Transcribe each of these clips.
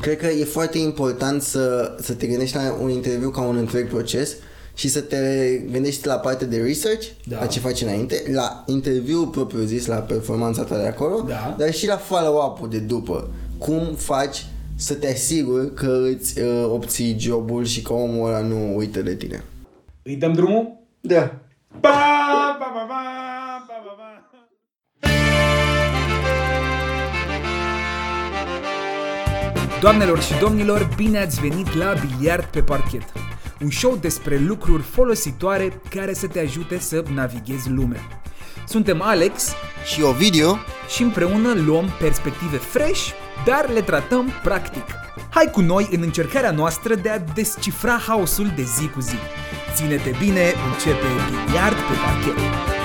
Cred că e foarte important să, să te gândești la un interviu ca un întreg proces și să te gândești la partea de research, Da. la ce faci înainte, la interviu propriu zis, la performanța ta de acolo, Da. dar și la follow-up-ul de după. Cum faci să te asiguri că îți uh, obții jobul și că omul ăla nu uită de tine. Îi dăm drumul? Da. Pa, pa, pa, pa, Doamnelor și domnilor, bine ați venit la Biliard pe parchet. Un show despre lucruri folositoare care să te ajute să navighezi lumea. Suntem Alex Și Ovidiu, și împreună luăm perspective fresh, dar le tratăm practic. Hai cu noi în încercarea noastră de a descifra haosul de zi cu zi. Ține-te bine, începe Biliard pe parchet.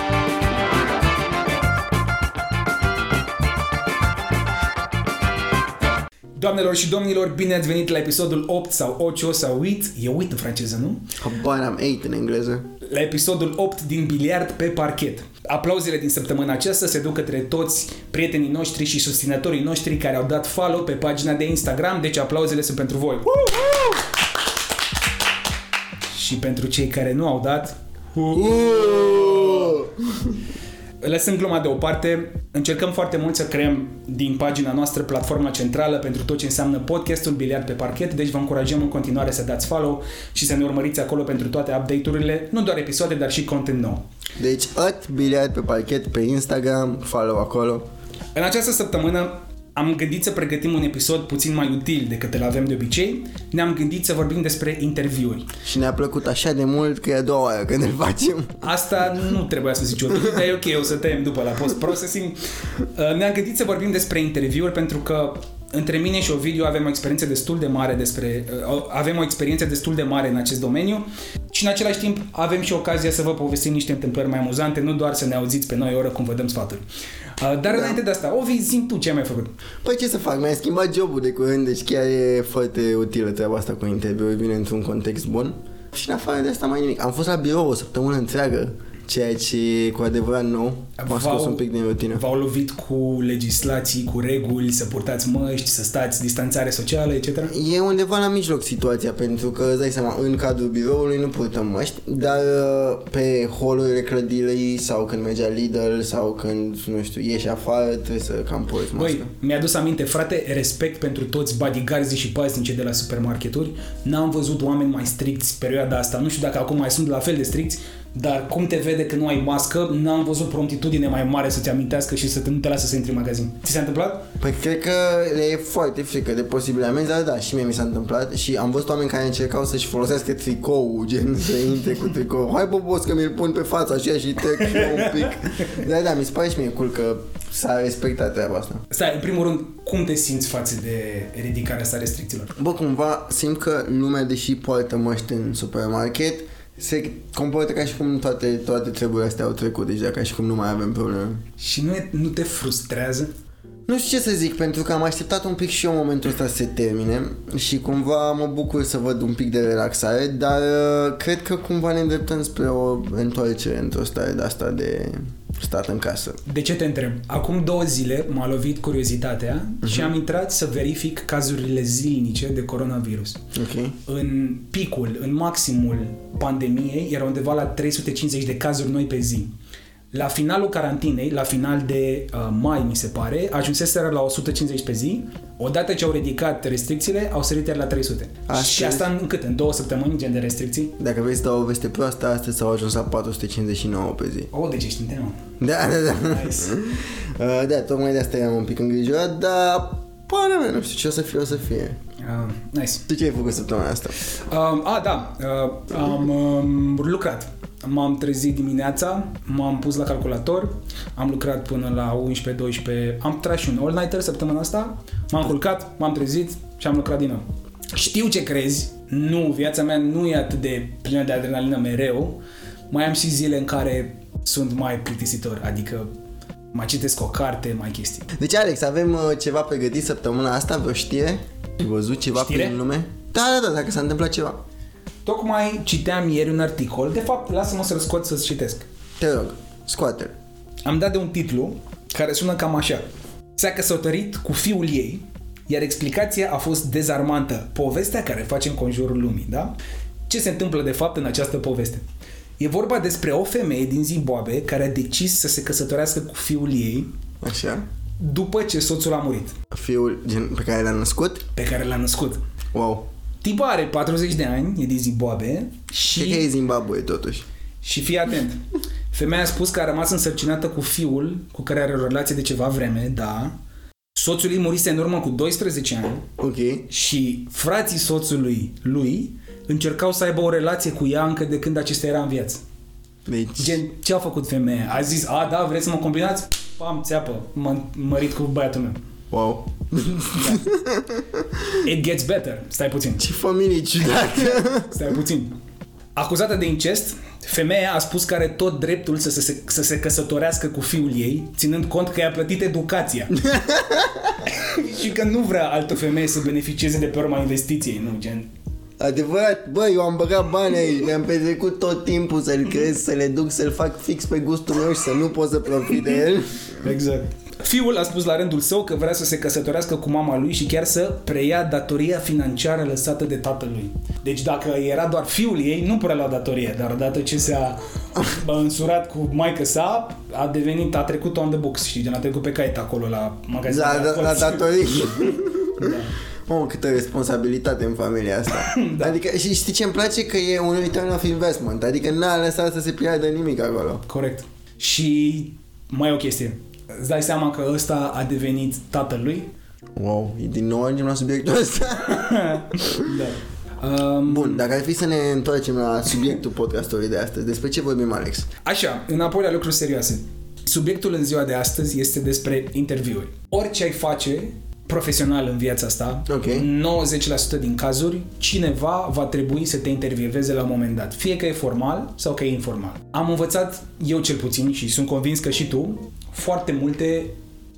Doamnelor și domnilor, bine ați venit la episodul 8 sau 8 sau 8, e 8 în franceză, nu? habar am 8 în engleză. la episodul 8 din Biliard pe parchet. Aplauzele din săptămâna aceasta se duc către toți prietenii noștri și susținătorii noștri care au dat follow pe pagina de Instagram, deci aplauzele sunt pentru voi. Și pentru cei care nu au dat, lăsând gluma deoparte, încercăm foarte mult să creăm din pagina noastră platforma centrală pentru tot ce înseamnă podcastul Biliard pe parchet, deci vă încurajăm în continuare să dați follow și să ne urmăriți acolo pentru toate update-urile, nu doar episoade, dar și content nou. Deci, at biliard pe parchet pe Instagram, follow acolo. În această săptămână am gândit să pregătim un episod puțin mai util decât îl avem de obicei. Ne-am gândit să vorbim despre interviuri. Și ne-a plăcut așa de mult că e a doua oară când îl facem. Asta nu trebuia să zici eu, dar e ok, o să tăiem după la post-processing. Uh, Ne-am gândit să vorbim despre interviuri pentru că între mine și Ovidiu avem o experiență destul de mare despre uh, avem o experiență destul de mare în acest domeniu și în același timp avem și ocazia să vă povestim niște întâmplări mai amuzante, nu doar să ne auziți pe noi o oră cum vă dăm sfaturi. Uh, Dar înainte de asta, Ovi, zi tu ce ai mai făcut. Păi ce să fac, mi-a schimbat jobul de curând, deci chiar e foarte utilă treaba asta cu interviuri, vine într-un context bun. Și în afară de asta mai nimic. Am fost la birou o săptămână întreagă, ceea ce e cu adevărat nou. M-a scos un pic din rutină. V-au lovit cu legislații, cu reguli, să purtați măști, să stați distanțare socială, etc. E undeva la mijloc situația, pentru că îți dai seama, în cadrul biroului nu purtăm măști, dar uh, pe holurile clădirii sau când mergea Lidl sau când, nu știu, ieși afară, trebuie să cam porți mască. Băi, mi-a dus aminte, frate, respect pentru toți bodyguards și paznice de la supermarketuri. N-am văzut oameni mai stricți perioada asta. Nu știu dacă acum mai sunt la fel de stricți, dar cum te vede că nu ai mască, n-am văzut promptitudine mai mare să-ți amintească și să te, nu te lasă să intri în magazin. Ți s-a întâmplat? Păi cred că le e foarte frică de posibile amenzi, dar da, și mie mi s-a întâmplat și am văzut oameni care încercau să-și folosească tricou, gen să intre cu tricou. Hai bobos că mi-l pun pe față așa și trec și eu un pic. Da, da, mi se pare și mie cool că s-a respectat treaba asta. Stai, în primul rând, cum te simți față de ridicarea asta restricțiilor? Bă, cumva simt că lumea, deși poartă măști în supermarket, se comportă ca și cum toate, toate treburile astea au trecut, deci ca și cum nu mai avem probleme. Și nu, e, nu te frustrează? Nu știu ce să zic, pentru că am așteptat un pic și eu momentul ăsta să se termine și cumva mă bucur să văd un pic de relaxare, dar uh, cred că cumva ne îndreptăm spre o întoarcere într-o stare de asta de stat în casă. De ce te întreb? Acum două zile m-a lovit curiozitatea uh-huh. și am intrat să verific cazurile zilnice de coronavirus. Ok? În picul, în maximul pandemiei, era undeva la 350 de cazuri noi pe zi. La finalul carantinei, la final de uh, mai, mi se pare, ajunseseră la 150 pe zi. Odată ce au ridicat restricțiile, au sărit iar la 300. Astăzi- Și asta în cât? În două săptămâni, gen de restricții? Dacă vrei să dau o veste proastă, astăzi s-au ajuns la 459 pe zi. Oh, deci ești în temă. Da, da, da. Nice. Uh, da, tocmai de asta eram un pic îngrijorat, dar pana mea, nu știu ce o să fie, o să fie. Uh, nice. Tu ce ai făcut săptămâna asta? Um, a, da, uh, am um, lucrat. M-am trezit dimineața, m-am pus la calculator, am lucrat până la 11-12, am tras și un all-nighter săptămâna asta, m-am culcat, m-am trezit și am lucrat din nou. Știu ce crezi, nu, viața mea nu e atât de plină de adrenalină mereu, mai am și zile în care sunt mai plictisitor, adică mai citesc o carte, mai chestii. Deci, Alex, avem uh, ceva pregătit săptămâna asta, vreo știre? Ai văzut ceva Știre? prin lume? Da, da, da, dacă s-a întâmplat ceva. Tocmai citeam ieri un articol, de fapt, lasă-mă să-l scot să-ți citesc. Te rog, scoate-l. am dat de un titlu care sună cam așa. S-a căsătorit cu fiul ei, iar explicația a fost dezarmantă. Povestea care face în conjurul lumii, da? Ce se întâmplă de fapt în această poveste? E vorba despre o femeie din Zimbabwe care a decis să se căsătorească cu fiul ei Așa? după ce soțul a murit, Fiul gen, pe care l-a născut? pe care l-a născut. Wow. Tipa are 40 de ani, e din Zimbabwe și... Cred că e Zimbabwe totuși. Și fii atent. Femeia a spus că a rămas însărcinată cu fiul cu care are o relație de ceva vreme, da. Soțul ei murise în urmă cu 12 ani Ok. și frații soțului lui încercau să aibă o relație cu ea încă de când acesta era în viață. Deci... Gen, ce a făcut femeia? A zis, a, da, vreți să mă combinați? Pam, țeapă, m-am mărit cu băiatul meu. Wow. It gets better. Stai puțin. Ce familie ciudată. Stai puțin. Acuzată de incest, femeia a spus că are tot dreptul să se, să se căsătorească cu fiul ei, ținând cont că i-a plătit educația. și că nu vrea altă femeie să beneficieze de pe urma investiției, nu, gen... Adevărat, bă, eu am băgat bani aici, mi-am petrecut tot timpul să-l cresc, să le duc, să-l fac fix pe gustul meu și să nu pot să profit de el. Exact. Fiul a spus la rândul său că vrea să se căsătorească cu mama lui și chiar să preia datoria financiară lăsată de tatălui. Deci dacă era doar fiul ei, nu prea lua datorie, dar odată ce s-a bă, însurat cu maică sa, a devenit, a trecut on the books, știi, gen a trecut pe caiet acolo la magazinul La, de la, la cărți. datorii. Da. Mamă, câtă responsabilitate în familia asta. Da. Adică, și știi ce îmi place? Că e un return of investment. Adică n-a lăsat să se piardă nimic acolo. Corect. Și mai o chestie. Îți dai seama că ăsta a devenit tatălui? Wow, e din nou ajungem la subiectul ăsta. da. Um, Bun, dacă ar fi să ne întoarcem la subiectul podcastului de astăzi, despre ce vorbim, Alex? Așa, înapoi la lucruri serioase. Subiectul în ziua de astăzi este despre interviuri. Orice ai face profesional în viața asta, Ok. 90% din cazuri, cineva va trebui să te intervieveze la un moment dat. Fie că e formal sau că e informal. Am învățat, eu cel puțin, și sunt convins că și tu, foarte multe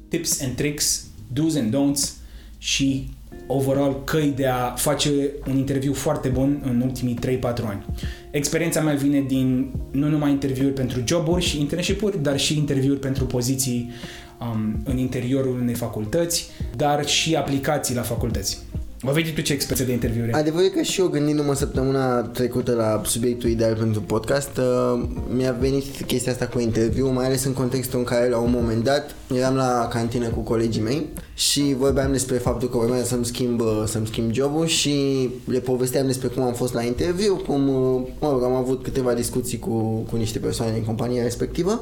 tips and tricks, do's and don'ts și overall căi de a face un interviu foarte bun în ultimii 3-4 ani. Experiența mea vine din nu numai interviuri pentru joburi și internship-uri, dar și interviuri pentru poziții um, în interiorul unei facultăți, dar și aplicații la facultăți. Vă vezi tu ce experiență de interviuri? ai? Adevărul e că și eu gândindu-mă săptămâna trecută la subiectul ideal pentru podcast, uh, mi-a venit chestia asta cu interviu, mai ales în contextul în care la un moment dat eram la cantină cu colegii mei și vorbeam despre faptul că urmează să-mi schimb, uh, să-mi schimb jobul și le povesteam despre cum am fost la interviu, cum uh, mă rog, am avut câteva discuții cu, cu niște persoane din compania respectivă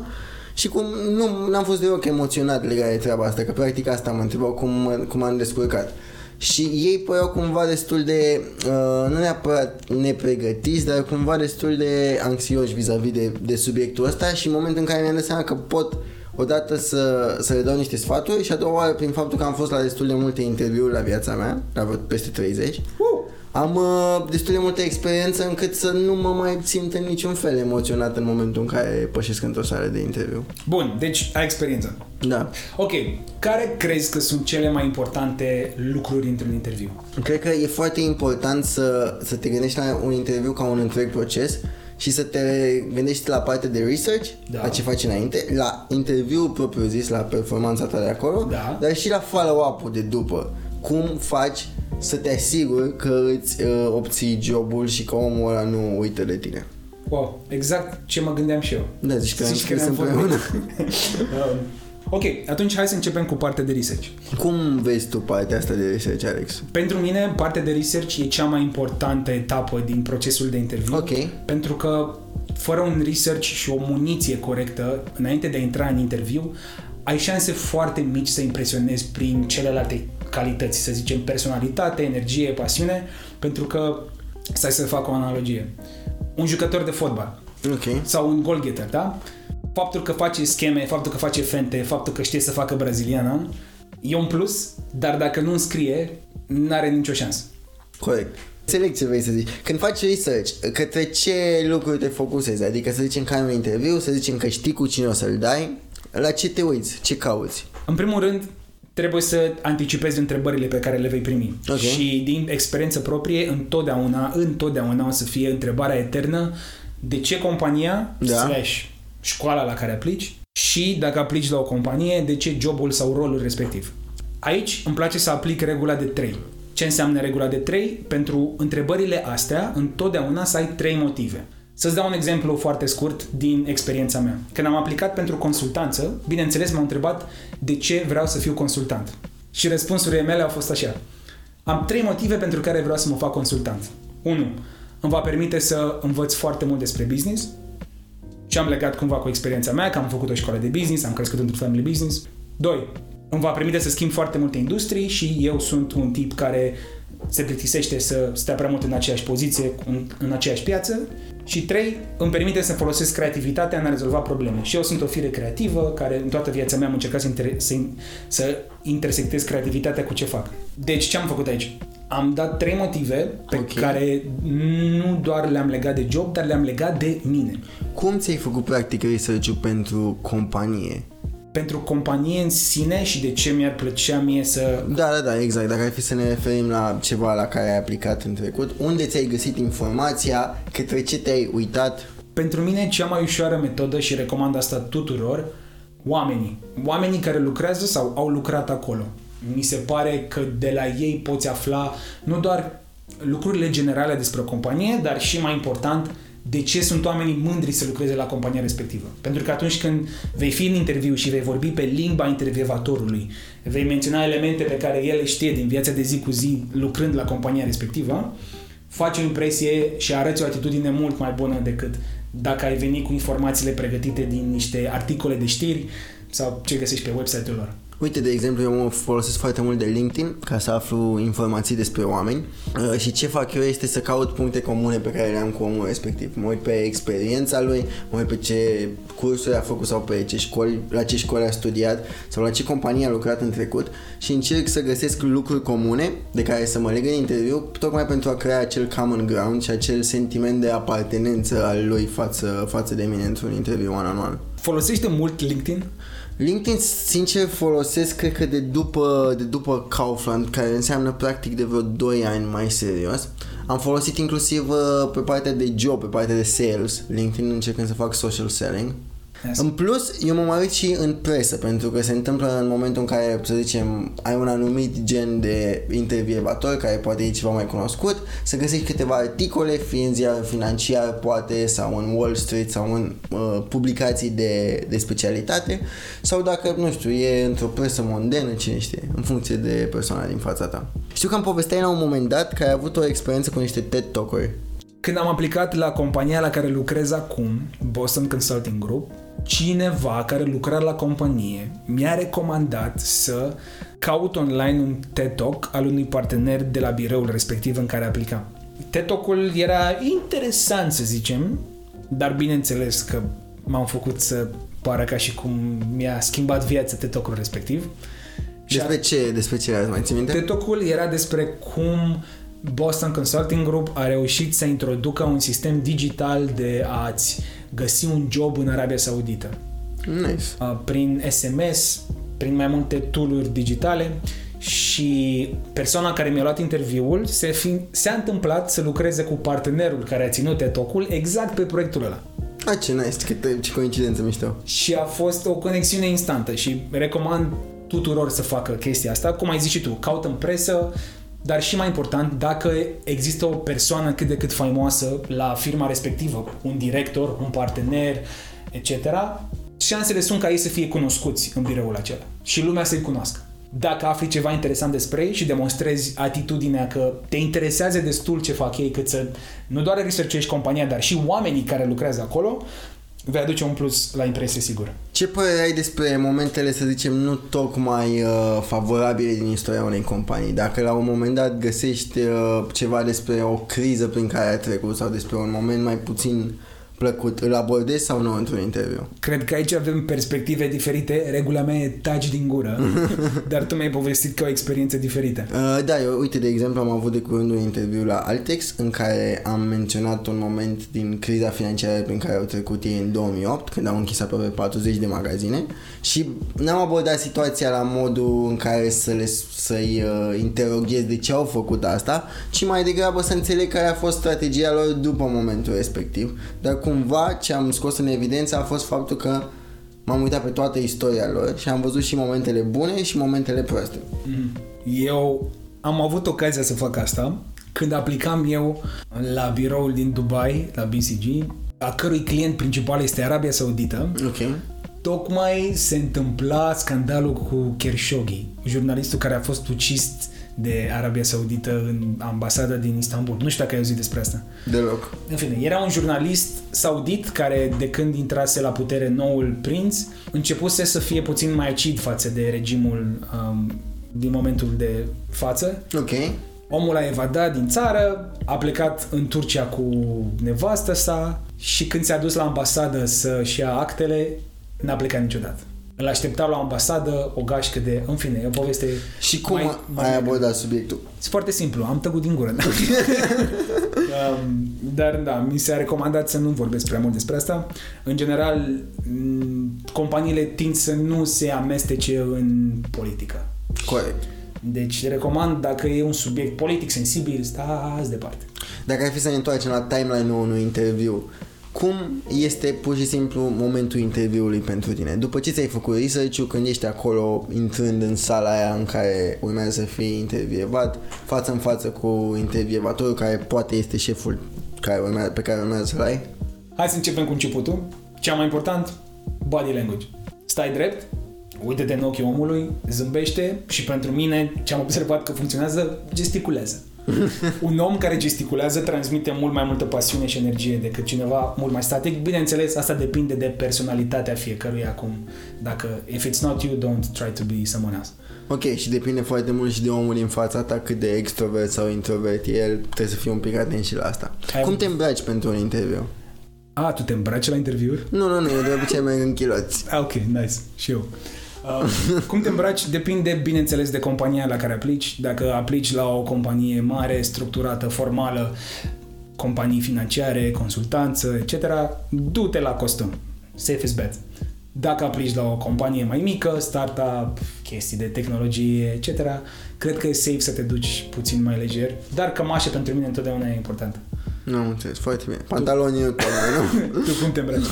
și cum nu n-am fost deloc emoționat legat de treaba asta, că practic asta mă întrebau cum, mă- cum am descurcat. Și ei păreau cumva destul de, uh, nu neapărat nepregătiți, dar cumva destul de anxioși vis-a-vis de, de subiectul ăsta și în momentul în care mi-am dat seama că pot odată să, să le dau niște sfaturi și a doua oară prin faptul că am fost la destul de multe interviuri la viața mea, la vreo peste 30, Uh! Am uh, destul de multă experiență încât să nu mă mai simt în niciun fel emoționat în momentul în care pășesc într-o sală de interviu. Bun, deci ai experiență. Da. Ok, care crezi că sunt cele mai importante lucruri într-un interviu? Cred că e foarte important să, să te gândești la un interviu ca un întreg proces și să te gândești la partea de research, Da. la ce faci înainte, la interviul propriu zis, la performanța ta de acolo, Da. dar și la follow-up-ul de după. Cum faci să te asiguri că îți uh, obții jobul și că omul ăla nu uită de tine. Wow, exact ce mă gândeam și eu. Da, zici că am Zici că scris ne-am împreună. Um, ok, atunci hai să începem cu partea de research. Cum vezi tu partea asta de research, Alex? Pentru mine, partea de research e cea mai importantă etapă din procesul de interviu. Ok. Pentru că fără un research și o muniție corectă, înainte de a intra în interviu, ai șanse foarte mici să impresionezi prin celelalte calități, să zicem personalitate, energie, pasiune, pentru că, stai să fac o analogie, un jucător de fotbal Ok. sau un goalgetter, da? Faptul că face scheme, faptul că face fente, faptul că știe să facă braziliana, e un plus, dar dacă nu înscrie, n-are nicio șansă. Corect. Înțeleg ce vrei să zici. Când faci research, către ce lucruri te focusezi? Adică să zicem că ai un interviu, să zicem că știi cu cine o să-l dai, la ce te uiți? Ce cauți? În primul rând, trebuie să anticipezi întrebările pe care le vei primi. Ok. Și din experiență proprie, întotdeauna, întotdeauna o să fie întrebarea eternă de ce compania Da. slash școala la care aplici și dacă aplici la o companie, de ce jobul sau rolul respectiv. Aici îmi place să aplic regula de 3. Ce înseamnă regula de 3? Pentru întrebările astea, întotdeauna să ai 3 motive. Să-ți dau un exemplu foarte scurt din experiența mea. Când am aplicat pentru consultanță, bineînțeles m-au întrebat de ce vreau să fiu consultant. Și răspunsurile mele au fost așa. Am trei motive pentru care vreau să mă fac consultant. 1. Îmi va permite să învăț foarte mult despre business și am legat cumva cu experiența mea, că am făcut o școală de business, am crescut într-un family business. 2. Îmi va permite să schimb foarte multe industrii și eu sunt un tip care se plictisește să stea prea mult în aceeași poziție, în, în aceeași piață. Și trei, îmi permite să folosesc creativitatea în a rezolva probleme. Și eu sunt o fire creativă, care în toată viața mea am încercat să, inter- să, să intersectez creativitatea cu ce fac. Deci ce am făcut aici? Am dat trei motive pe okay. care nu doar le-am legat de job, dar le-am legat de mine. Cum ți-ai făcut practic research pentru companie? Pentru companie în sine și de ce mi-ar plăcea mie să... Da, da, da, exact. Dacă ar fi să ne referim la ceva la care ai aplicat în trecut, unde ți-ai găsit informația, către ce te-ai uitat? Pentru mine cea mai ușoară metodă și recomand asta tuturor, oamenii. Oamenii care lucrează sau au lucrat acolo. Mi se pare că de la ei poți afla nu doar lucrurile generale despre o companie, dar și mai important, de ce sunt oamenii mândri să lucreze la compania respectivă. Pentru că atunci când vei fi în interviu și vei vorbi pe limba intervievatorului, vei menționa elemente pe care el le știe din viața de zi cu zi lucrând la compania respectivă, faci o impresie și arăți o atitudine mult mai bună decât dacă ai venit cu informațiile pregătite din niște articole de știri sau ce găsești pe website-ul lor. Uite, de exemplu, eu mă folosesc foarte mult de LinkedIn ca să aflu informații despre oameni uh, și ce fac eu este să caut puncte comune pe care le am cu omul respectiv. Mă uit pe experiența lui, mă uit pe ce cursuri a făcut sau pe ce școli, la ce școli a studiat sau la ce companie a lucrat în trecut și încerc să găsesc lucruri comune de care să mă leg în interviu, tocmai pentru a crea acel common ground și acel sentiment de apartenență al lui față, față de mine într-un interviu one-on-one. Folosește mult LinkedIn? LinkedIn, sincer, folosesc, cred că de după, de după Kaufland, care înseamnă practic de vreo 2 ani mai serios. Am folosit inclusiv uh, pe partea de job, pe partea de sales, LinkedIn încercând să fac social selling. Yes. În plus, eu mă mai uit și în presă, pentru că se întâmplă în momentul în care, să zicem, ai un anumit gen de intervievator, care poate e ceva mai cunoscut, să găsești câteva articole, fie în ziar financiar, poate, sau în Wall Street, sau în uh, publicații de, de specialitate, sau dacă, nu știu, e într-o presă mondenă, cine știe, în funcție de persoana din fața ta. Știu că am povestit la un moment dat că ai avut o experiență cu niște TED Talk-uri. Când am aplicat la compania la care lucrez acum, Boston Consulting Group, cineva care lucra la companie mi-a recomandat să caut online un TED Talk al unui partener de la biroul respectiv în care aplicam. TED Talk-ul era interesant, să zicem, dar bineînțeles că m-am făcut să pară ca și cum mi-a schimbat viața TED Talk-ul respectiv. Despre ce, despre ce ați mai țin minte? TED Talk-ul era despre cum Boston Consulting Group a reușit să introducă un sistem digital de a-ți găsi un job în Arabia Saudită. Nice. Prin SMS, prin mai multe tooluri digitale și persoana care mi-a luat interviul se fi, s-a întâmplat să lucreze cu partenerul care a ținut etocul exact pe proiectul ăla. A, ce nice, ce, ce coincidență mișto. Și a fost o conexiune instantă și recomand tuturor să facă chestia asta. Cum ai zis și tu, caută în presă, dar și mai important, dacă există o persoană cât de cât faimoasă la firma respectivă, un director, un partener, etc., șansele sunt ca ei să fie cunoscuți în biroul acela și lumea să-i cunoască. Dacă afli ceva interesant despre ei și demonstrezi atitudinea că te interesează destul ce fac ei, cât să nu doar researchești compania, dar și oamenii care lucrează acolo, vei aduce un plus la impresie sigur. Ce părere ai despre momentele, să zicem, nu tocmai uh, favorabile din istoria unei companii? Dacă la un moment dat găsești uh, ceva despre o criză prin care ai trecut sau despre un moment mai puțin plăcut, îl abordezi sau nu într-un interviu? Cred că aici avem perspective diferite. Regula mea e taci din gură, dar tu mi-ai povestit că o experiență diferită. Uh, da, eu, uite, de exemplu, am avut de curând un interviu la Altex în care am menționat un moment din criza financiară prin care au trecut ei în 2008, când au închis aproape 40 de magazine și n-am abordat situația la modul în care să le, să-i uh, interoghez de ce au făcut asta, ci mai degrabă să înțeleg care a fost strategia lor după momentul respectiv. Dar cum cumva ce am scos în evidență a fost faptul că M-am uitat pe toată istoria lor și am văzut și momentele bune și momentele proaste. Eu am avut ocazia să fac asta când aplicam eu la biroul din Dubai, la BCG, a cărui client principal este Arabia Saudită. Ok. Tocmai se întâmpla scandalul cu Khashoggi, jurnalistul care a fost ucis de Arabia Saudită în ambasada din Istanbul. Nu știu dacă ai auzit despre asta. Deloc. În fine, era un jurnalist saudit care, de când intrase la putere noul prinț, începuse să fie puțin mai acid față de regimul um, din momentul de față. Ok. Omul a evadat din țară, a plecat în Turcia cu nevastă sa și când s-a dus la ambasadă să-și ia actele, n-a plecat niciodată. Îl aștepta la ambasadă o gașcă de... În fine, e o poveste... Și cum mai, mai ai abordat subiectul? E foarte simplu, am tăgut din gură. um, dar da, mi s-a recomandat să nu vorbesc prea mult despre asta. În general, m- companiile tind să nu se amestece în politică. Corect. Deci recomand, dacă e un subiect politic sensibil, stați departe. Dacă ar fi să ne întoarcem la timeline-ul unui interviu, cum este pur și simplu momentul interviului pentru tine? După ce ți-ai făcut research când ești acolo intrând în sala aia în care urmează să fii intervievat, față în față cu intervievatorul care poate este șeful care urmează, pe care urmează să-l ai? Hai să începem cu începutul. Cea mai important, body language. Stai drept, uite-te în ochii omului, zâmbește și pentru mine, ce am observat că funcționează, gesticulează. Un om care gesticulează transmite mult mai multă pasiune și energie decât cineva mult mai static. Bineînțeles, asta depinde de personalitatea fiecăruia acum. Dacă if it's not you, don't try to be someone else. Ok, și depinde foarte mult și de omul din fața ta cât de extrovert sau introvert e el, trebuie să fii un pic atent și la asta. Ai- Cum te îmbraci pentru un interviu? A, tu te îmbraci la interviuri? Nu, nu, nu, eu de obicei merg în chiloți. Ah, ok, nice. Și eu. Uh, cum te îmbraci depinde, bineînțeles, de compania la care aplici. Dacă aplici la o companie mare, structurată, formală, companii financiare, consultanță, etc., du-te la costum. Safe is bet. Dacă aplici la o companie mai mică, startup, chestii de tehnologie, etc., cred că e safe să te duci puțin mai lejer, dar cămașa pentru mine întotdeauna e importantă. Nu am înțeles, foarte bine. Pantaloni nu tocmai, nu? Tu cum te îmbraci?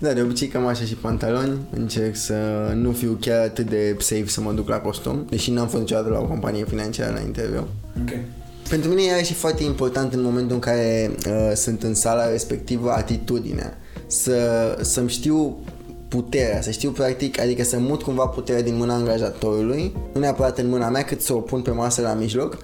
Da, de obicei cam așa și pantaloni. Încerc să nu fiu chiar atât de safe să mă duc la costum, deși n-am fost niciodată la o companie financiară la interviu. Ok. Pentru mine e și foarte important în momentul în care uh, sunt în sala respectivă atitudinea. Să, să-mi știu puterea, să știu practic, adică să mut cumva puterea din mâna angajatorului, nu neapărat în mâna mea, cât să o pun pe masă la mijloc,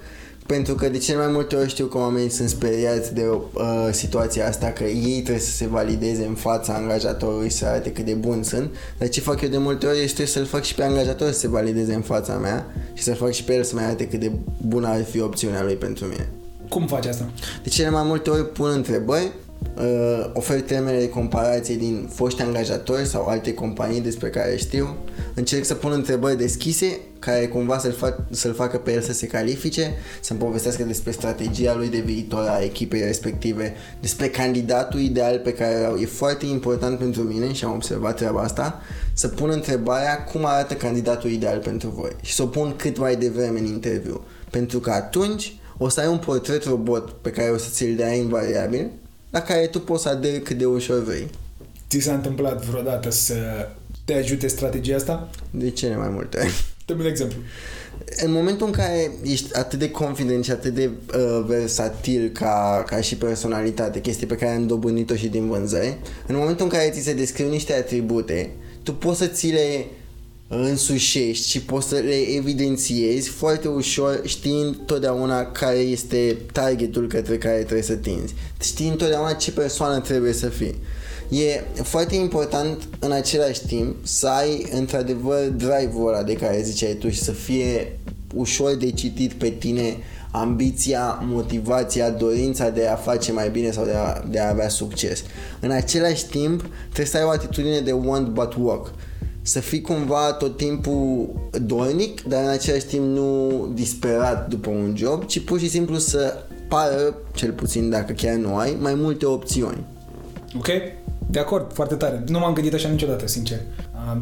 pentru că de cele mai multe ori știu că oamenii sunt speriați de uh, situația asta, că ei trebuie să se valideze în fața angajatorului să arate cât de bun sunt, dar ce fac eu de multe ori este să-l fac și pe angajator să se valideze în fața mea și să fac și pe el să mai arate cât de bună ar fi opțiunea lui pentru mine. Cum faci asta? De cele mai multe ori pun întrebări, uh, ofer termene de comparație din foști angajatori sau alte companii despre care știu, încerc să pun întrebări deschise care cumva să-l, fac, să-l facă pe el să se califice, să-mi povestească despre strategia lui de viitor a echipei respective, despre candidatul ideal pe care îl au. E foarte important pentru mine și am observat treaba asta, să pun întrebarea cum arată candidatul ideal pentru voi și să o pun cât mai devreme în interviu. Pentru că atunci o să ai un portret robot pe care o să ți-l dea invariabil, la care tu poți să aderi cât de ușor vrei. Ți s-a întâmplat vreodată să te ajute strategia asta? De cele mai multe ori. Dă-mi un exemplu. În momentul în care ești atât de confident și atât de uh, versatil ca, ca și personalitate, chestii pe care am dobândit-o și din vânzări, în momentul în care ți se descriu niște atribute, tu poți să ți le însușești și poți să le evidențiezi foarte ușor știind totdeauna care este targetul către care trebuie să tinzi. Știind totdeauna ce persoană trebuie să fii. E foarte important în același timp să ai într-adevăr drive-ul ăla de care ziceai tu și să fie ușor de citit pe tine ambiția, motivația, dorința de a face mai bine sau de a, de a avea succes. În același timp, trebuie să ai o atitudine de want but walk. Să fii cumva tot timpul dornic, dar în același timp nu disperat după un job, ci pur și simplu să pară, cel puțin dacă chiar nu ai, mai multe opțiuni. Ok? De acord, foarte tare. Nu m-am gândit așa niciodată, sincer.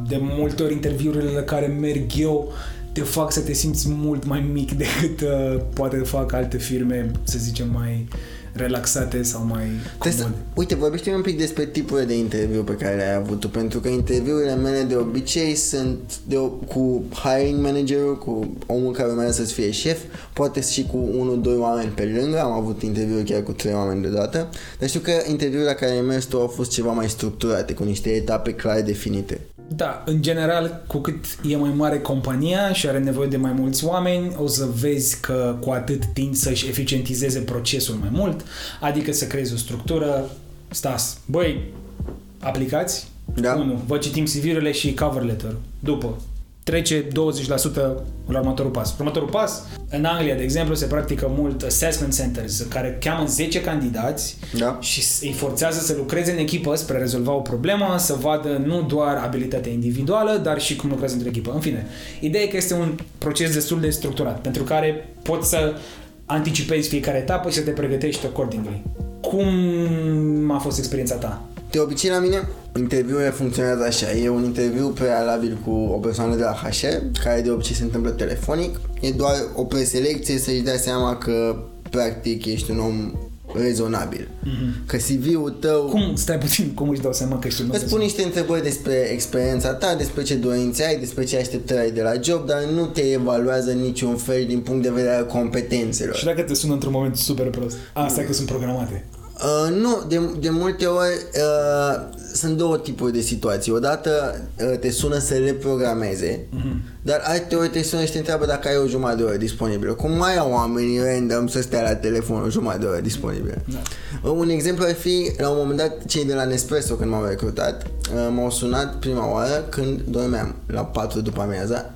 De multe ori interviurile la care merg eu te fac să te simți mult mai mic decât uh, poate fac alte firme, să zicem, mai relaxate sau mai Trebuie să, comode. uite, vorbește un pic despre tipurile de interviu pe care le-ai avut tu, pentru că interviurile mele de obicei sunt de, o- cu hiring managerul, cu omul care urmează să-ți fie șef, poate și cu unul, doi oameni pe lângă, am avut interviuri chiar cu trei oameni deodată, dar știu că interviurile la care ai mers tu au fost ceva mai structurate, cu niște etape clare definite. Da, în general, cu cât e mai mare compania și are nevoie de mai mulți oameni, o să vezi că cu atât tind să-și eficientizeze procesul mai mult, adică să creezi o structură, stas, băi, aplicați, Da. 1. Vă citim CV-urile și cover letter. După, trece 20% la următorul pas. Următorul pas, în Anglia, de exemplu, se practică mult assessment centers, care cheamă 10 candidați Da? și îi forțează să lucreze în echipă spre a rezolva o problemă, să vadă nu doar abilitatea individuală, dar și cum lucrează într-o echipă. În fine, ideea e că este un proces destul de structurat, pentru care poți să anticipezi fiecare etapă și să te pregătești accordingly. Cum a fost experiența ta? De obicei la mine, interviurile funcționează așa. E un interviu prealabil cu o persoană de la HR, care de obicei se întâmplă telefonic. E doar o preselecție să-și dea seama că practic ești un om rezonabil. Mm-hmm. Că CV-ul tău... Cum, stai puțin, cum își dau seama că ești un om Îți pun niște întrebări despre experiența ta, despre ce dorințe ai, despre ce așteptări ai de la job, dar nu te evaluează în niciun fel din punct de vedere al competențelor. Și dacă te sună într-un moment super prost? Asta că sunt programate. Uh, nu, de, de multe ori uh, sunt două tipuri de situații. Odată uh, te sună să le programeze, mm-hmm. dar alte ori te sună și te întreabă dacă ai o jumătate de oră disponibilă. Cum mai au oamenii random să stea la telefon o jumătate de oră disponibilă? Da. Uh, un exemplu ar fi, la un moment dat, cei de la Nespresso, când m-au recrutat, uh, m-au sunat prima oară când dormeam la 4 după amiaza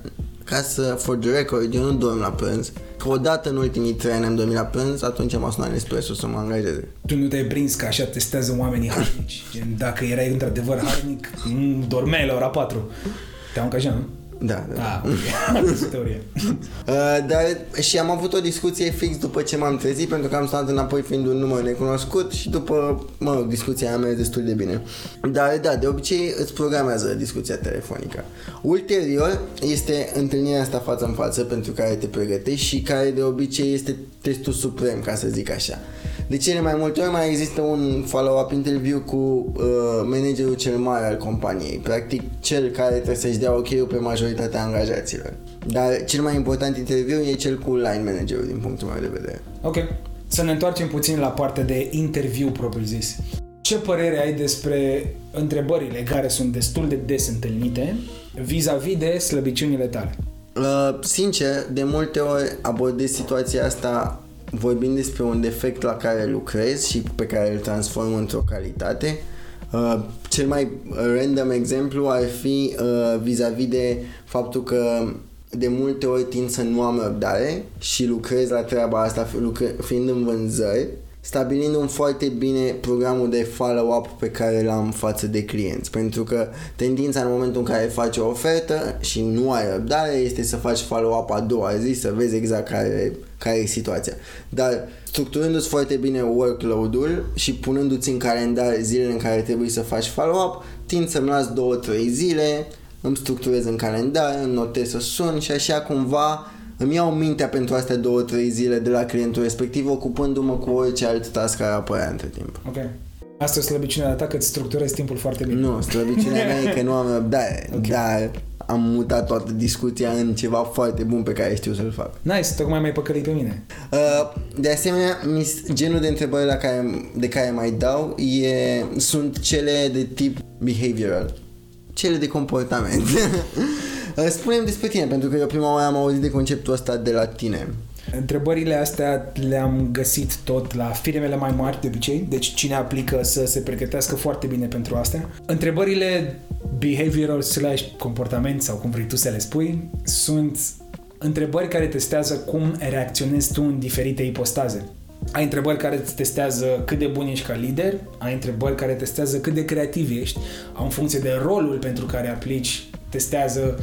ca să, for the record, eu nu dorm la prânz. Că odată în ultimii trei ani am dormit la prânz, atunci m-a sunat Nespresso să mă angajeze. Tu nu te-ai prins că așa testează oamenii harnici. Gen, dacă erai într-adevăr harnic, mm, dormeai la ora 4. Te-au angajat, nu? Da, da. Da, ok. Asta e teorie. Uh, dar și am avut o discuție fix după ce m-am trezit pentru că am stat înapoi fiind un număr necunoscut și după, mă rog, discuția a mers destul de bine. Dar da, de obicei îți programează discuția telefonică. Ulterior este întâlnirea asta față în față pentru care te pregătești și care de obicei este testul suprem, ca să zic așa. De cele mai multe ori mai există un follow-up interview cu uh, managerul cel mare al companiei, practic cel care trebuie să-și dea ok pe majoritatea angajaților. Dar cel mai important interviu e cel cu line managerul din punctul meu de vedere. Ok. Să ne întoarcem puțin la partea de interviu propriu zis. Ce părere ai despre întrebările care sunt destul de des întâlnite vis-a-vis de slăbiciunile tale? Uh, sincer, de multe ori abordez situația asta vorbind despre un defect la care lucrez și pe care îl transform într-o calitate. Uh, cel mai random exemplu ar fi uh, vis-a-vis de faptul că de multe ori tind să nu am răbdare și lucrez la treaba asta fi- lucre- fiind în vânzări, stabilind un foarte bine programul de follow-up pe care l-am față de clienți. Pentru că tendința în momentul în care faci o ofertă și nu ai răbdare este să faci follow-up a doua zi, să vezi exact care, care e situația. Dar structurându-ți foarte bine workload-ul și punându-ți în calendar zilele în care trebuie să faci follow-up, tind să-mi las două, trei zile, îmi structurez în calendar, îmi notez să sun și așa cumva îmi iau mintea pentru astea două, trei zile de la clientul respectiv, ocupându-mă cu orice alt task care apărea între timp. Ok. Asta e o slăbiciune a ta că îți structurezi timpul foarte bine. Nu, slăbiciunea mea e că nu am răbdare, Ok. dar am mutat toată discuția în ceva foarte bun pe care știu să-l fac. Nice, tocmai mai păcălit pe mine. Uh, De asemenea, mis- genul de întrebări la care, de care mai dau e, sunt cele de tip behavioral, cele de comportament. Uh, Spune-mi despre tine, pentru că eu prima oară am auzit de conceptul ăsta de la tine. Întrebările astea le-am găsit tot la firmele mai mari de obicei, deci cine aplică să se pregătească foarte bine pentru astea. Întrebările behavioral slash comportament sau cum vrei tu să le spui sunt întrebări care testează cum reacționezi tu în diferite ipostaze. Ai întrebări care îți testează cât de bun ești ca lider, ai întrebări care testează cât de creativ ești, au în funcție de rolul pentru care aplici, testează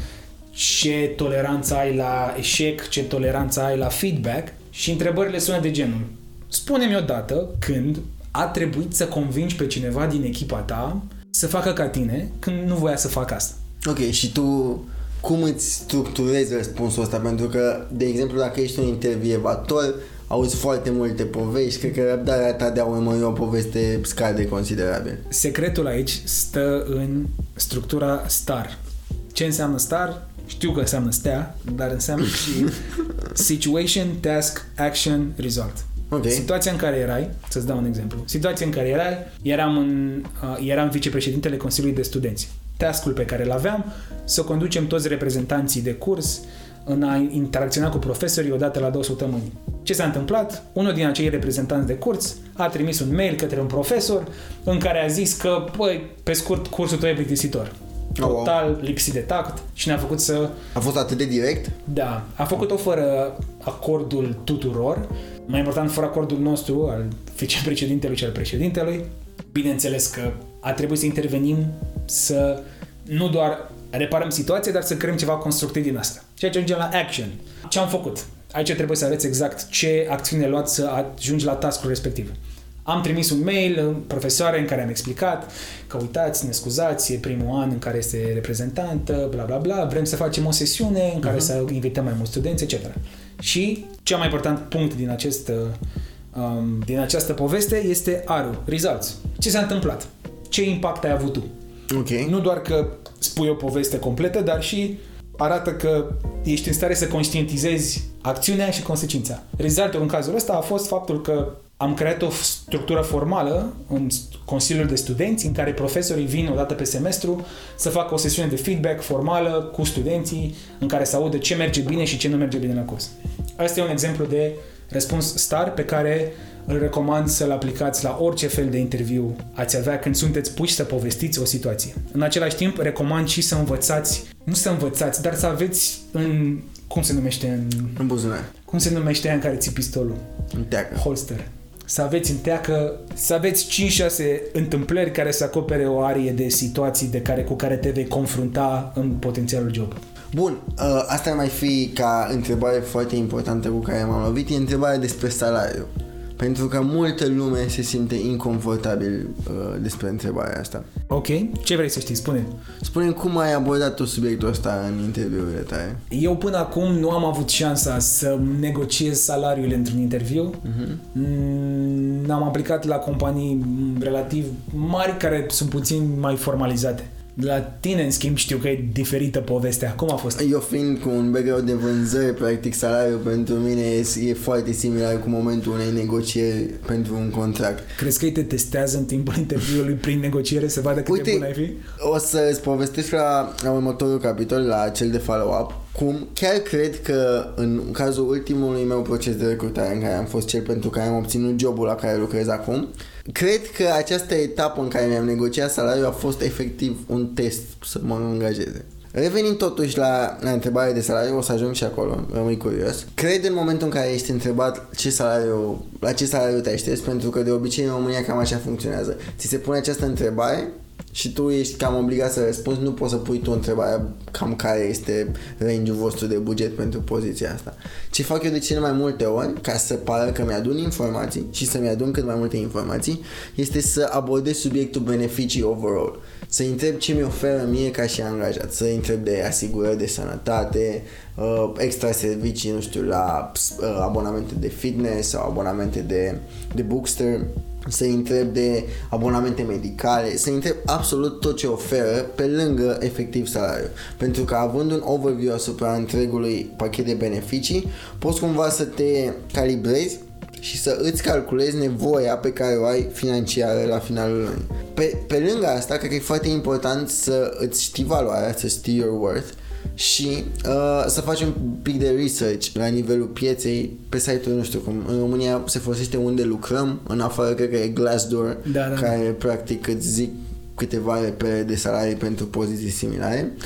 ce toleranță ai la eșec, ce toleranță ai la feedback și întrebările sună de genul. Spune-mi odată când a trebuit să convingi pe cineva din echipa ta să facă ca tine când nu voia să facă asta. Ok, și tu cum îți structurezi răspunsul ăsta? Pentru că, de exemplu, dacă ești un intervievator, auzi foarte multe povești, cred că răbdarea ta de a urmări o poveste scade considerabil. Secretul aici stă în structura STAR. Ce înseamnă STAR? Știu că înseamnă stea, dar înseamnă și Situation, Task, Action, Result. Ok. Situația în care erai, să-ți dau un exemplu, situația în care erai, eram, în, uh, eram vicepreședintele Consiliului de Studenți. Taskul pe care îl aveam, să conducem toți reprezentanții de curs în a interacționa cu profesorii odată la două săptămâni. Ce s-a întâmplat? Unul din acei reprezentanți de curs a trimis un mail către un profesor în care a zis că, păi, pe scurt, cursul tău e plictisitor. Oh, wow. Total lipsit de tact și ne-a făcut să A fost atât de direct? da, a făcut-o fără acordul tuturor, mai important fără acordul nostru, al vicepreședintelui și al președintelui. Bineînțeles că a trebuit să intervenim să nu doar reparăm situația, dar să creăm ceva constructiv din asta. Ceea ce ajungem la action. Ce am făcut? Aici trebuie să arăți exact ce acțiune luat să ajungi la taskul respectiv. Am trimis un mail în profesoare în care am explicat că uitați, ne scuzați, e primul an în care este reprezentantă, bla bla bla, vrem să facem o sesiune în care uh-huh. să invităm mai mulți studenți, etc. Și cel mai important punct din, acest, um, din această poveste este ARU, results. Ce s-a întâmplat? Ce impact ai avut tu? Ok. Nu doar că spui o poveste completă, dar și arată că ești în stare să conștientizezi acțiunea și consecința. Rezultatul în cazul ăsta a fost faptul că am creat o structură formală în Consiliul de Studenți în care profesorii vin o dată pe semestru să facă o sesiune de feedback formală cu studenții în care să audă ce merge bine și ce nu merge bine la curs. Asta e un exemplu de răspuns STAR pe care îl recomand să-l aplicați la orice fel de interviu ați avea când sunteți puși să povestiți o situație. În același timp, recomand și să învățați, nu să învățați, dar să aveți în, cum se numește în, În buzunar. cum se numește aia în care ții pistolul? În teacă. holster. Să aveți în teacă, să aveți 5-6 întâmplări care să acopere o arie de situații de care, cu care te vei confrunta în potențialul job. Bun, uh, asta ar mai fi ca întrebare foarte importantă cu care m-am lovit, e întrebarea despre salariu. Pentru că multă lume se simte inconfortabil uh, despre întrebarea asta. Ok? Ce vrei să știi? Spune. Spune cum ai abordat tu subiectul ăsta în interviurile tale. Eu până acum nu am avut șansa să negociez salariul într-un interviu. Uh-huh. Mm, Am aplicat la companii mm, relativ mari care sunt puțin mai formalizate. La tine, în schimb, știu că e diferită povestea. Cum a fost? Eu fiind cu un background de vânzări, practic salariul pentru mine e, e foarte similar cu momentul unei negocieri pentru un contract. Crezi că ei te testează în timpul interviului prin negociere să vadă cât Uite, de bun ai fi? O să îți povestesc la, la următorul capitol, la cel de follow-up, cum chiar cred că în cazul ultimului meu proces de recrutare în care am fost cel pentru care am obținut jobul la care lucrez acum, cred că această etapă în care mi-am negociat salariul a fost efectiv un test să mă angajeze. Revenind totuși la, la întrebarea de salariu, o să ajung și acolo, rămâi curios. Cred în momentul în care ești întrebat ce salariu, la ce salariu te aștepți, pentru că de obicei în România cam așa funcționează. Ți se pune această întrebare și tu ești cam obligat să răspunzi, nu poți să pui tu întrebarea cam care este range-ul vostru de buget pentru poziția asta. Ce fac eu de cele mai multe ori, ca să pară că mi-adun informații și să-mi adun cât mai multe informații, este să abordez subiectul beneficii overall. Să întreb ce mi oferă mie ca și angajat, să întreb de asigurări de sănătate, uh, extra servicii, nu știu, la uh, abonamente de fitness sau abonamente de, de bookster, să întreb de abonamente medicale, să întreb absolut tot ce oferă pe lângă efectiv salariu. Pentru că având un overview asupra întregului pachet de beneficii, poți cumva să te calibrezi și să îți calculezi nevoia pe care o ai financiară la finalul lunii. Pe, pe lângă asta, cred că e foarte important să îți știi valoarea, să știi your worth și uh, să faci un pic de research la nivelul pieței pe site-ul, nu știu cum, în România se folosește unde lucrăm, în afară cred că e Glassdoor, Da, da. care practic îți zic câteva repere de salarii pentru poziții similare uh,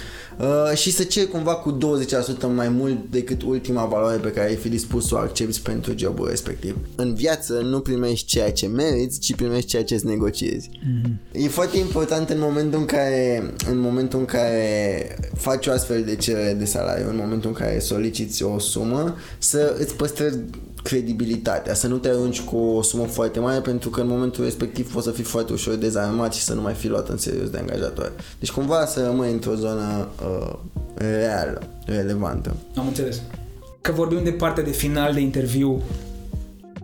și să ceri cumva cu 20% mai mult decât ultima valoare pe care ai fi dispus să o accepti pentru jobul respectiv. În viață nu primești ceea ce meriți, ci primești ceea ce îți negociezi. Mm-hmm. E foarte important în momentul în care în momentul în care faci o astfel de cerere de salariu, în momentul în care soliciți o sumă, să îți păstrezi credibilitatea, să nu te arunci cu o sumă foarte mare pentru că în momentul respectiv poți să fii foarte ușor dezarmat și să nu mai fi luat în serios de angajator. Deci cumva să rămâi într-o zonă uh, reală, relevantă. Am înțeles. Că vorbim de partea de final de interviu,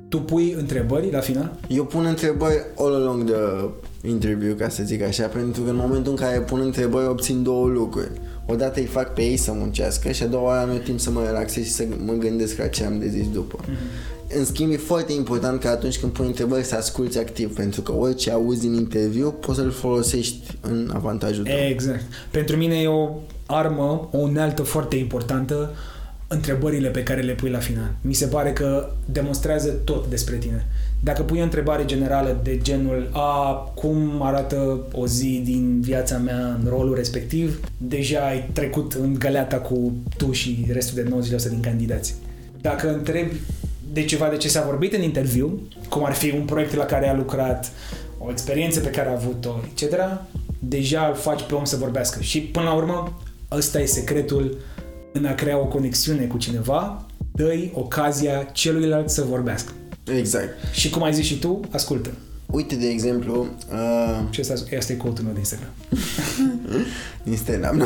tu pui întrebări la final? Eu pun întrebări all along the interview, ca să zic așa, pentru că în momentul în care pun întrebări obțin două lucruri. Odată îi fac pe ei să muncească și a doua oară am eu timp să mă relaxez și să mă gândesc la ce am de zis după. Mm-hmm. În schimb, e foarte important că atunci când pui întrebări să asculti activ, pentru că orice auzi din interviu poți să-l folosești în avantajul tău. Exact. Pentru mine e o armă, o unealtă foarte importantă întrebările pe care le pui la final. Mi se pare că demonstrează tot despre tine. Dacă pui o întrebare generală de genul a cum arată o zi din viața mea în rolul respectiv, deja ai trecut în găleata cu tu și restul de 90% din candidați. Dacă întrebi de ceva de ce s-a vorbit în interviu, cum ar fi un proiect la care a lucrat, o experiență pe care a avut-o, etc., deja îl faci pe om să vorbească. Și până la urmă, ăsta e secretul în a crea o conexiune cu cineva, dă ocazia celuilalt să vorbească. Exact. Și cum ai zis și tu, ascultă. Uite, de exemplu... Uh... Și asta, asta e quote meu de Instagram. Din stand-up, nu?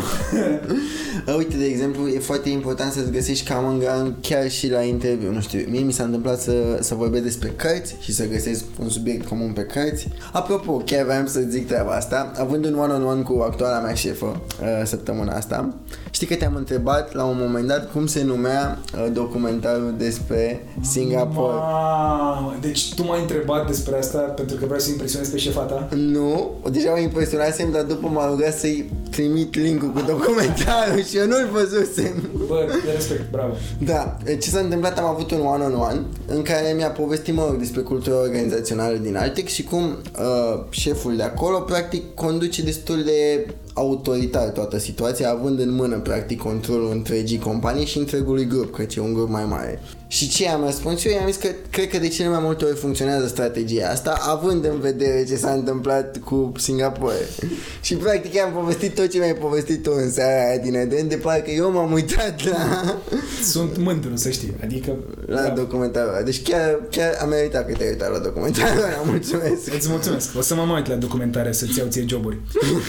Uite, de exemplu, e foarte important să-ți găsești common chiar și la interviu. Nu știu, mie mi s-a întâmplat să, să vorbesc despre cărți și să găsesc un subiect comun pe cărți. Apropo, chiar vreau să zic treaba asta, având un one-on-one cu actuala mea șefă uh, săptămâna asta, știi că te-am întrebat la un moment dat cum se numea uh, documentarul despre Singapore. Mamă, deci tu m-ai întrebat despre asta pentru că vreau să impresionez pe șefa ta? Nu, deja mă impresionasem, dar după m-a rugat să-i trimit link-ul cu documentarul și eu nu-l văzusem. Bă, de respect, bravo. Da, ce s-a întâmplat, am avut un one-on-one în care mi-a povestit, mă rog, despre cultura organizațională din Altec și cum uh, șeful de acolo, practic, conduce destul de autoritar toată situația, având în mână, practic, controlul întregii companii și întregului grup, că e un grup mai mare. Și ce am răspuns eu? I-am zis că cred că de cele mai multe ori funcționează strategia asta, având în vedere ce s-a întâmplat cu Singapore. și practic am povestit tot ce mi-ai povestit tu în seara aia din Eden, de parcă eu m-am uitat la... Sunt mândru, să știi, adică... La da. documentarul ăla. Deci chiar, chiar am meritat că te-ai uitat la documentarul ăla, mulțumesc. Îți mulțumesc. O să mă mai uit la documentare să-ți iau ție joburi.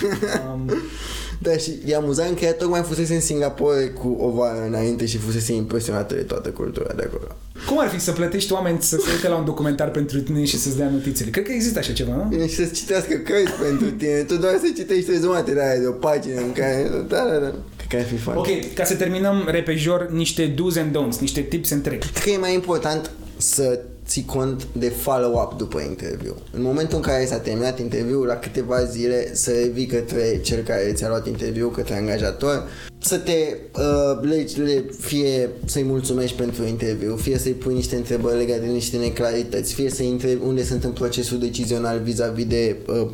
um, da, și e amuzant că ea tocmai fusese în Singapore cu o vară înainte și fusese impresionată de toată cultura de acolo. Cum ar fi să plătești oameni să se uite la un documentar pentru tine și să-ți dea notițele? Cred că există așa ceva, nu? Bine, și să-ți citească cărți pentru tine. Tu doar să citești rezumate de aia de o pagină în care... Da, da, da. Cred că ar fi fain. Ok, ca să terminăm repejor niște do's and don'ts, niște tips and tricks. Cred că e mai important să ții cont de follow-up după interviu. În momentul în care s-a terminat interviul, la câteva zile să revii către cel care ți-a luat interviu, către angajator, să te uh, legi, le, fie să-i mulțumești pentru interviu, fie să-i pui niște întrebări legate de niște neclarități, fie să-i întrebi unde sunt în procesul decizional vis-a-vis de uh,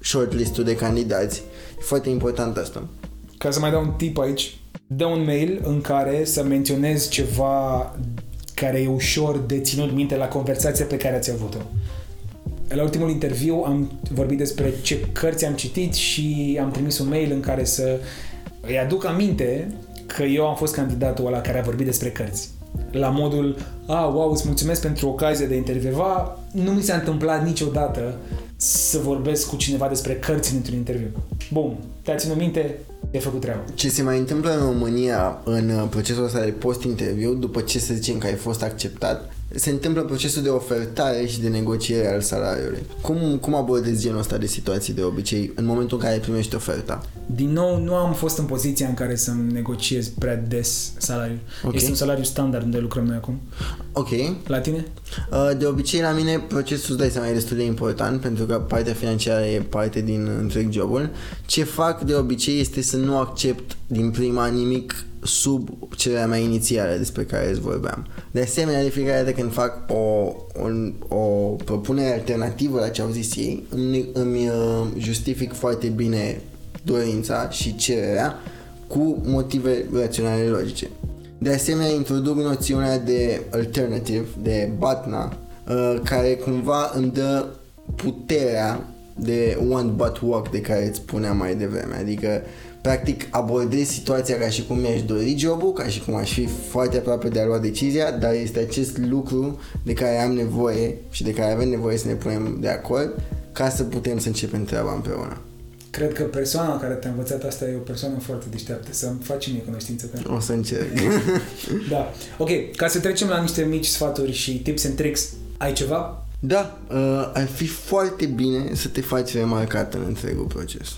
shortlist-ul de candidați. E foarte important asta. Ca să mai dau un tip aici, dă un mail în care să menționezi ceva care e ușor de ținut minte la conversația pe care ați avut-o. La ultimul interviu am vorbit despre ce cărți am citit și am trimis un mail în care să îi aduc aminte că eu am fost candidatul ăla care a vorbit despre cărți. La modul, a, wow, îți mulțumesc pentru ocazia de intervieva, nu mi s-a întâmplat niciodată să vorbesc cu cineva despre cărți într-un interviu. Bun, te-a ținut minte, e făcut treaba. Ce se mai întâmplă în România în uh, procesul ăsta de post-interviu, după ce să zicem că ai fost acceptat, se întâmplă procesul de ofertare și de negociere al salariului. Cum, cum abordezi genul ăsta de situații de obicei în momentul în care primești oferta? Din nou, nu am fost în poziția în care să negociez prea des salariul. Okay. Este un salariu standard unde lucrăm noi acum. Ok. La tine? Uh, de obicei, la mine, procesul, îți dai seama, e destul de important pentru că partea financiară e parte din întreg jobul. Ce fac de obicei este să nu accept din prima nimic sub cererea mea inițială despre care îți vorbeam. De asemenea, de fiecare dată când fac o, un, o propunere alternativă la ce au zis ei, îmi, îmi uh, justific foarte bine dorința și cererea cu motive raționale logice. De asemenea, introduc noțiunea de alternative, de batna, uh, care cumva îmi dă puterea de one but work de care îți spuneam mai devreme. Adică, practic, abordez situația ca și cum mi-aș dori jobul, ca și cum aș fi foarte aproape de a lua decizia, dar este acest lucru de care am nevoie și de care avem nevoie să ne punem de acord ca să putem să începem treaba împreună. Cred că persoana care te-a învățat asta e o persoană foarte deșteaptă. Să-mi faci mie cunoștință pe ea. O să încerc. Da. Ok, ca să trecem la niște mici sfaturi și tips and tricks, ai ceva? Da, uh, ar fi foarte bine să te faci remarcat în întregul proces.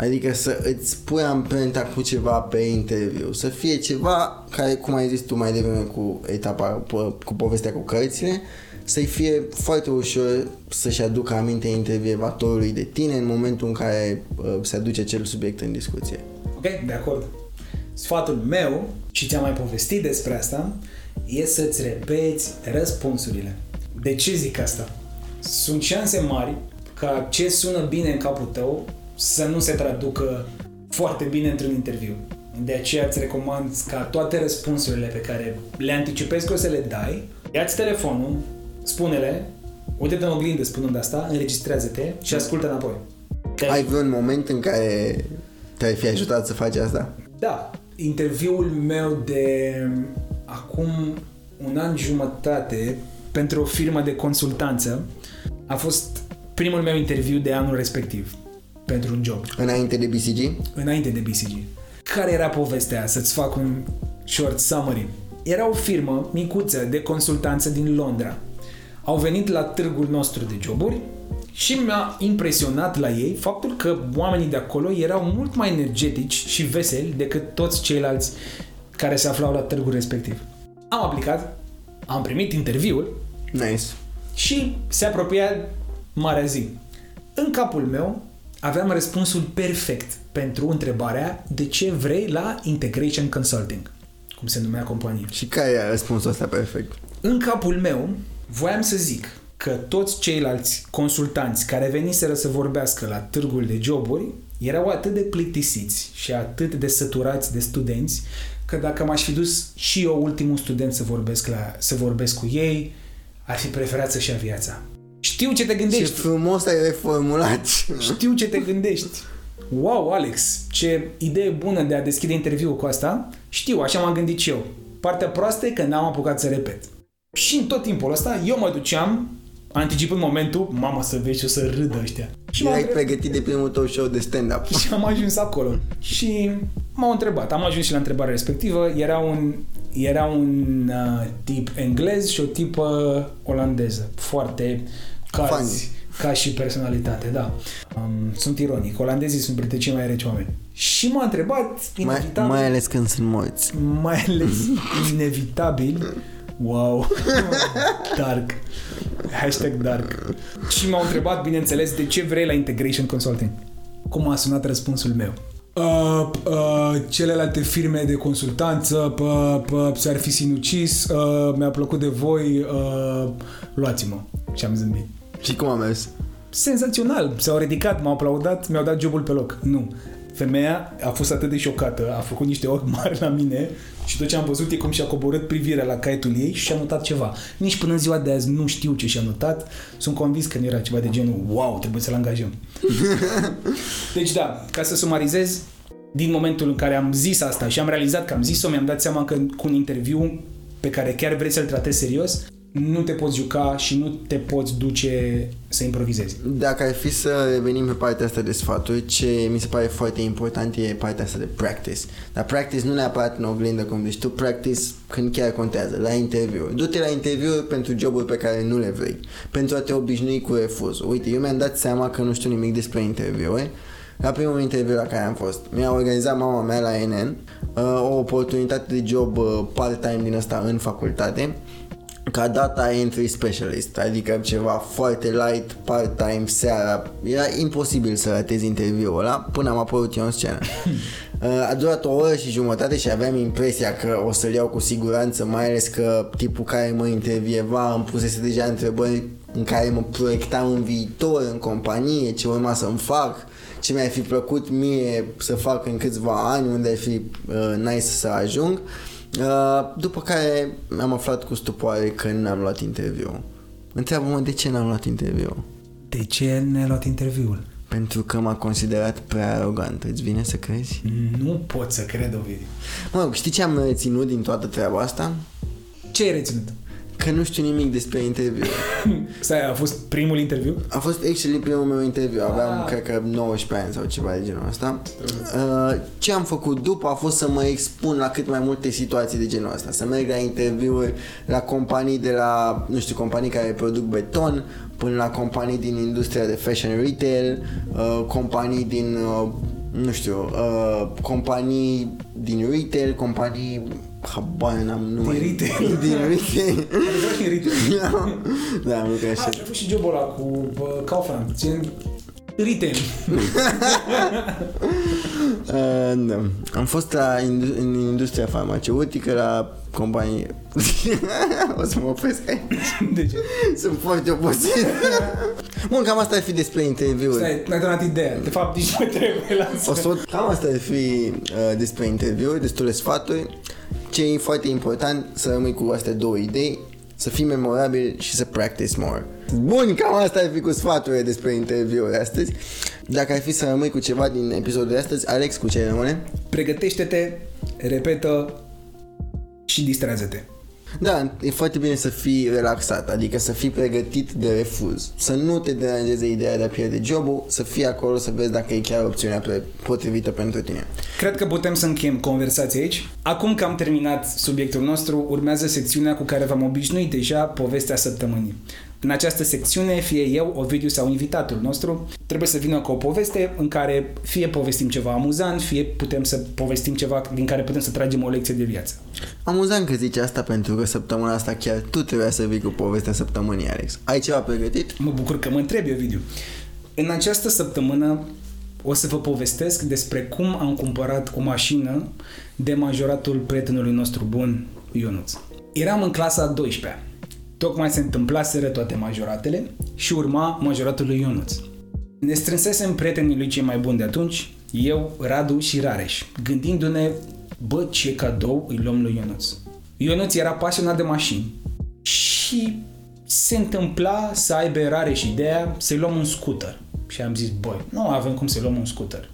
Adică să îți pui amprenta cu ceva pe interviu, să fie ceva care, cum ai zis tu mai devreme cu etapa, p- cu povestea cu cărțile, să-i fie foarte ușor să-și aducă aminte intervievatorului de tine în momentul în care uh, se aduce acel subiect în discuție. Ok, de acord. Sfatul meu, și ți-am mai povestit despre asta, e să-ți repeți răspunsurile. De ce zic asta? Sunt șanse mari ca ce sună bine în capul tău să nu se traducă foarte bine într-un interviu. De aceea îți recomand ca toate răspunsurile pe care le anticipezi că o să le dai, ia-ți telefonul, spune-le, uite-te în oglindă spunând asta, înregistrează-te și ascultă înapoi. Ai vreun moment în care te-ai fi ajutat să faci asta? Da, interviul meu de acum un an jumătate pentru o firmă de consultanță a fost primul meu interviu de anul respectiv pentru un job, Înainte de BCG? înainte de BCG. Care era povestea? Să-ți fac un short summary. Era o firmă micuță de consultanță din Londra. Au venit la târgul nostru de joburi și mi-a impresionat la ei faptul că oamenii de acolo erau mult mai energetici și veseli decât toți ceilalți care se aflau la târgul respectiv. Am aplicat, am primit interviul Nice. și se apropia marea zi. În capul meu aveam răspunsul perfect pentru întrebarea de ce vrei la Integration Consulting, cum se numea compania. Și care e răspunsul ăsta perfect? În capul meu voiam să zic că toți ceilalți consultanți care veniseră să vorbească la târgul de joburi erau atât de plictisiți și atât de săturați de studenți că dacă m-aș fi dus și eu ultimul student să vorbesc, la, să vorbesc cu ei, ar fi preferat să-și ia viața. Știu ce te Ce gândești. frumos ai reformulat. Știu ce te gândești. Wow, Alex, ce idee bună de a deschide interviul cu asta. Știu, așa m-am gândit și eu. Partea proastă e că n-am apucat să repet. Și în tot timpul ăsta eu mă duceam, anticipând momentul, mama să vezi și o să râdă ăștia. Și m-am Erai întrebat- pregătit de primul tău show de stand-up. și am ajuns acolo. Și m-au întrebat. Am ajuns și la întrebarea respectivă. Era un, era un uh, tip englez și o tipă olandeză. Foarte calzi. Funny. Ca și personalitate, da. Um, sunt ironic. Olandezii sunt printre cei mai reci oameni. Și m-a întrebat, Mai, inevitabil, mai ales când sunt morți. mai ales inevitabil Wow Dark Hashtag dark Și m-au întrebat, bineînțeles, de ce vrei la Integration Consulting Cum a sunat răspunsul meu Uh, uh, celelalte firme de consultanță uh, uh, s-ar fi sinucis uh, mi-a plăcut de voi uh, luați-mă și am zâmbit Și cum a mers? senzațional. S-au ridicat, m-au aplaudat, mi-au dat jobul pe loc. Nu. Femeia a fost atât de șocată, a făcut niște ochi mari la mine și tot ce am văzut e cum și-a coborât privirea la caietul ei și și-a notat ceva. Nici până în ziua de azi nu știu ce și-a notat. Sunt convins că nu era ceva de genul wow, trebuie să-l angajăm. deci da, ca să sumarizez, din momentul în care am zis asta și am realizat că am zis-o, mi-am dat seama că cu un interviu pe care chiar vrei să-l tratezi serios, nu te poți juca și nu te poți duce să improvizezi. Dacă ar fi să revenim pe partea asta de sfaturi, ce mi se pare foarte important e partea asta de practice. Dar practice nu neapărat în oglindă, cum zici tu, practice când chiar contează, la interviu. Du-te la interviu pentru joburi pe care nu le vrei, pentru a te obișnui cu refuzul. Uite, eu mi-am dat seama că nu știu nimic despre interviuri, la primul interviu la care am fost, mi-a organizat mama mea la NN uh, o oportunitate de job uh, part-time din asta în facultate ca data entry specialist, adică ceva foarte light, part-time, seara. Era imposibil să ratezi interviul ăla până am apărut eu în scenă. Uh, A durat o oră și jumătate și aveam impresia că o să-l iau cu siguranță, mai ales că tipul care mă intervieva îmi pusese deja întrebări în care mă proiectam în viitor, în companie, ce urma să-mi fac, ce mi-ar fi plăcut mie să fac în câțiva ani, unde ar fi uh, nice să ajung. Uh, după care am aflat cu stupoare că n-am luat interviu. Întreabă-mă de ce n-am luat interviu. De ce ne-a luat interviul? Pentru că m-a considerat prea arogant. Îți vine să crezi? Nu pot să cred, Ovidiu. Mă rog, știi ce am reținut din toată treaba asta? Ce ai reținut? Că nu știu nimic despre interviu. Stai, a fost primul interviu? A fost actually primul meu interviu. Aveam, Ah. cred că, 19 ani sau ceva de genul ăsta. Uh, ce am făcut după a fost să mă expun la cât mai multe situații de genul ăsta. Să merg la interviuri la companii de la, nu știu, companii care produc beton, până la companii din industria de fashion retail, uh, companii din, uh, nu știu, uh, companii din retail, companii Habar n-am numai retail. Din retail Adevărat e retail. Da, am lucrat și A, a fost și jobul ăla cu bă, Kaufland. Țin retail. Uh, da. Am fost la indu- în industria farmaceutică, la companie... o să mă opresc aici. De ce? Sunt foarte obosit. Bun, cam asta ar fi despre interviuri. Stai, n-ai donat ideea. De fapt, nici nu mai trebuie la O să, cam asta ar fi uh, despre interviuri, destule sfaturi. Ce e foarte important, să rămâi cu astea două idei, să fii memorabil și să practice more. Bun, cam asta ar fi cu sfaturile despre interviuri astăzi. Dacă ar fi să rămâi cu ceva din episodul de astăzi, Alex, cu ce rămâne? Pregătește-te, repetă și distrează-te. Da, e foarte bine să fii relaxat, adică să fii pregătit de refuz. Să nu te deranjeze ideea de a pierde jobul, să fii acolo să vezi dacă e chiar opțiunea pre- potrivită pentru tine. Cred că putem să încheiem conversația aici. Acum că am terminat subiectul nostru, urmează secțiunea cu care v-am obișnuit deja povestea săptămânii. În această secțiune, fie eu, Ovidiu sau invitatul nostru, trebuie să vină cu o poveste în care fie povestim ceva amuzant, fie putem să povestim ceva din care putem să tragem o lecție de viață. Amuzant că zici asta pentru că săptămâna asta chiar tu trebuia să vii cu povestea săptămânii, Alex. Ai ceva pregătit? Mă bucur că mă întrebi, Ovidiu. În această săptămână o să vă povestesc despre cum am cumpărat o mașină de majoratul prietenului nostru bun, Ionuț. Eram în clasa a 12-a. Tocmai se întâmplaseră toate majoratele și urma majoratul lui Ionuț. Ne strânsesem prietenii lui cei mai buni de atunci, eu, Radu și Rareș, gândindu-ne, bă, ce cadou îi luăm lui Ionuț. Ionuț era pasionat de mașini și se întâmpla să aibă Rareș ideea să-i luăm un scooter. Și am zis, băi, nu avem cum să-i luăm un scooter.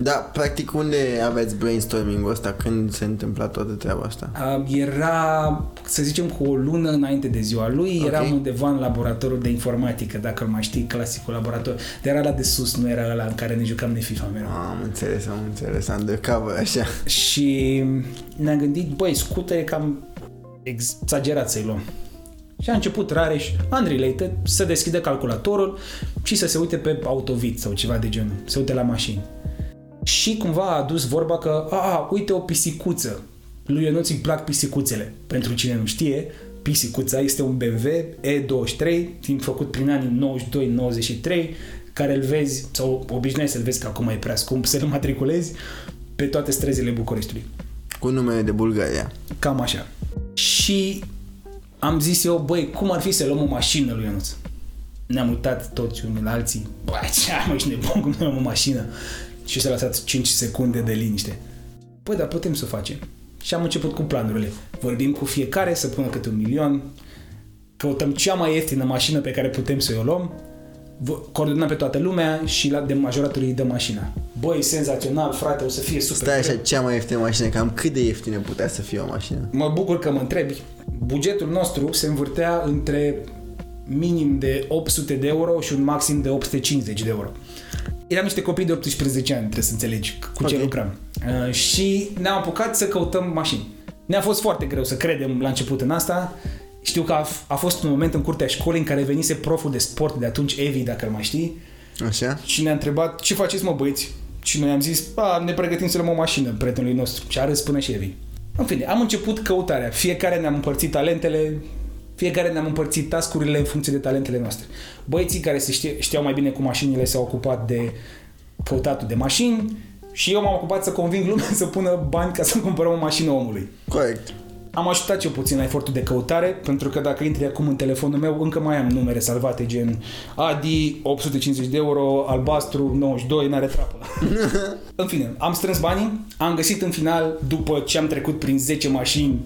Da, practic unde aveți brainstorming-ul ăsta? Când se întâmpla toată treaba asta? Uh, Era, să zicem, cu o lună înainte de ziua lui, Ok. eram undeva în laboratorul de informatică, dacă îl mai știi, clasicul laborator. Dar era la de sus, nu era ăla în care ne jucam de FIFA mereu. Am înțeles, am înțeles, undercover, așa. Și ne-am gândit, băi, scută e cam exagerat să-i luăm. Și a început Rareș, unrelated, să deschidă calculatorul și să se uite pe Autovit sau ceva de genul, să uite la mașini. Și cumva a adus vorba că, a, a uite o pisicuță. Lui Ionuț îi plac pisicuțele. Pentru cine nu știe, pisicuța este un BMW E23, fiind făcut prin anii 92-93, care îl vezi, sau obișnuiești să-l vezi că acum e prea scump să-l matriculezi, pe toate străzile Bucureștiului. Cu numele de Bulgaria. Cam așa. Și am zis eu, băi, cum ar fi să luăm o mașină lui Ionuț? Ne-am uitat toți unii la alții. Băi, ce mă, ești nebun, cum ne luăm o mașină? Și s-a lăsat 5 secunde de liniște. Păi, dar putem să o facem. Și am început cu planurile. Vorbim cu fiecare să pună câte un milion, căutăm cea mai ieftină mașină pe care putem să o luăm, v- coordonăm pe toată lumea și la de majoratul îi dă mașina. Băi, senzațional, frate, o să fie super. Stai așa, cea mai ieftină mașină, cam cât de ieftină putea să fie o mașină? Mă bucur că mă întrebi. Bugetul nostru se învârtea între minim de 800 de euro și un maxim de 850 de euro. Eram niște copii de 18 ani, trebuie să înțelegi cu ce Ok. lucram. Uh, și ne-am apucat să căutăm mașini. Ne-a fost foarte greu să credem la început în asta. Știu că a, f- a fost un moment în curtea școlii în care venise proful de sport de atunci, Evi, dacă îl mai știi, Așa? și ne-a întrebat ce faceți mă băieți? Și noi am zis, a, ne pregătim să luăm o mașină prietenului nostru. Și a râs până și Evi. În fine, am început căutarea. Fiecare ne-am împărțit talentele, fiecare ne-am împărțit tascurile în funcție de talentele noastre. Băieții care se știe, știau mai bine cu mașinile s-au ocupat de căutatul de mașini și eu m-am ocupat să conving lumea să pună bani ca să cumpărăm o mașină omului. Corect. Am ajutat eu puțin la efortul de căutare, pentru că dacă intri acum în telefonul meu, încă mai am numere salvate, gen Adi, 850 de euro, albastru, 92, n-are treabă. în fine, am strâns banii, am găsit în final, după ce am trecut prin 10 mașini,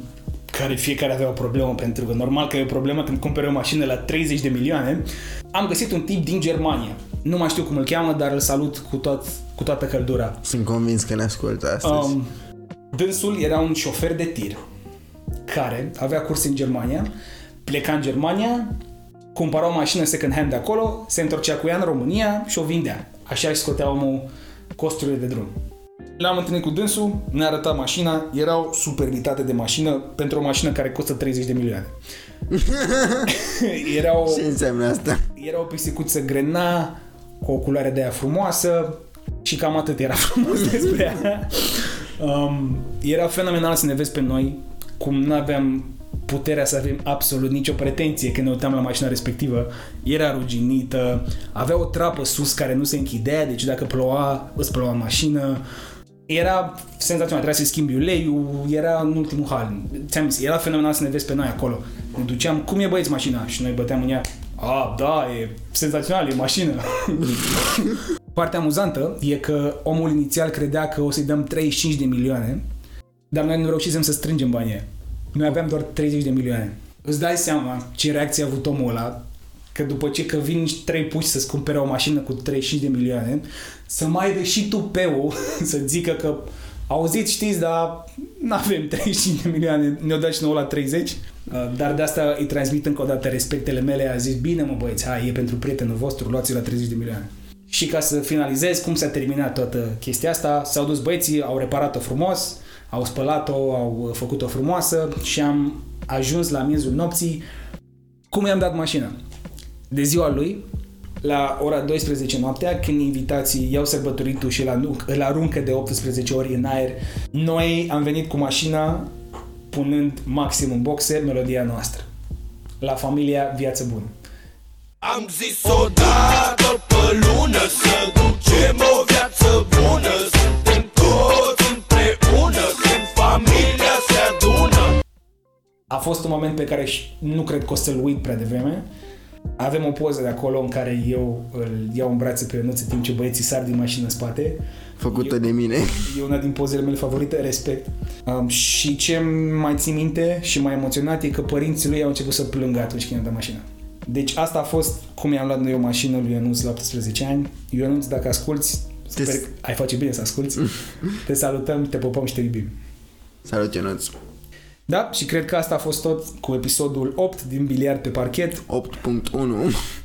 care fiecare avea o problemă, pentru că normal că e o problemă când cumperi o mașină la 30 de milioane, am găsit un tip din Germania. Nu mai știu cum îl cheamă, dar îl salut cu, tot, cu toată căldura. Sunt convins că ne ascultă astăzi. Um, dânsul era un șofer de tir care avea curse în Germania pleca în Germania, cumpăra o mașină second hand de acolo, se întorcea cu ea în România și o vindea. Așa își scotea omul costurile de drum. L-am întâlnit cu dânsul, ne-a arătat mașina, era o superbitate de mașină pentru o mașină care costă 30 de milioane. era, o, Ce înseamnă asta? era o pisicuță grena, cu o culoare de aia frumoasă și cam atât era frumos despre ea. Um, era fenomenal să ne vezi pe noi, cum nu aveam puterea să avem absolut nicio pretenție când ne uitam la mașina respectivă. Era ruginită, avea o trapă sus care nu se închidea, deci dacă ploua, îți ploua în mașină. Era senzațional, trebuia să schimbi uleiul, era în ultimul hal. Ți-am zis, era fenomenal să ne vezi pe noi acolo. Ne duceam, cum e băieți mașina? Și noi băteam în ea, a, da, e senzațional, e mașină. Partea amuzantă e că omul inițial credea că o să-i dăm 35 de milioane, dar noi nu reușisem să strângem banii aia. Noi aveam doar 30 de milioane. Îți dai seama ce reacție a avut omul ăla, că după ce că vin trei puși să-ți cumpere o mașină cu 35 de milioane, să mai ai și tu peu să zică că auziți, știți, dar nu avem 35 de milioane, ne-o dat și nouă la 30. Uh, Dar de asta îi transmit încă o dată respectele mele, a zis, bine mă băieți, hai, e pentru prietenul vostru, luați-l la 30 de milioane. Și ca să finalizez cum s-a terminat toată chestia asta, s-au dus băieții, au reparat-o frumos, au spălat-o, au făcut-o frumoasă și am ajuns la miezul nopții. Cum i-am dat mașina? De ziua lui, la ora 12 noaptea, când invitații iau sărbătoritul și îl îl aruncă de 18 ori în aer, noi am venit cu mașina punând maxim în boxe melodia noastră. La familia Viață Bună. Am zis odată pe lună să ducem o viață bună Suntem toți împreună când familia se adună A fost un moment pe care și- nu cred că o să-l uit prea devreme. Avem o poză de acolo în care eu îl iau în brațe pe Ionuț în timp ce băieții sar din mașină în spate. Făcută de mine. E una din pozele mele favorite, respect. Um, și ce mai țin minte și mai emoționat e că părinții lui au început să plângă atunci când i-am dat mașina. Deci asta a fost cum i-am luat noi o mașină lui Ionuț la 18 ani. Ionuț, dacă asculti, sper Te- că ai face bine să asculti. Te salutăm, te pupăm și te iubim. Salut, Ionuț. Da, și cred că asta a fost tot cu episodul 8 din Biliard pe parchet. 8.1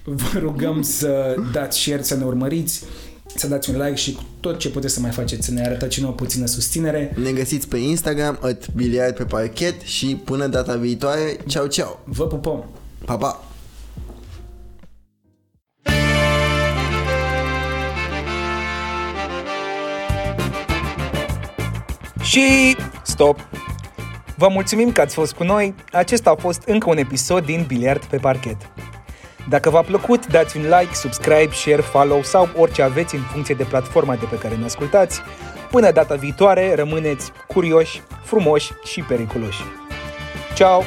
Vă rugăm să dați share, să ne urmăriți, să dați un like și cu tot ce puteți să mai faceți, să ne arătați și nouă puțină susținere. Ne găsiți pe Instagram, at biliard pe parchet și până data viitoare, ceau, ceau. Vă pupăm! Pa, pa! Și stop! Vă mulțumim că ați fost cu noi. Acesta a fost încă un episod din Biliard pe parchet. Dacă v-a plăcut, dați un like, subscribe, share, follow sau orice aveți în funcție de platforma de pe care ne ascultați. Până data viitoare, rămâneți curioși, frumoși și periculoși. Ciao!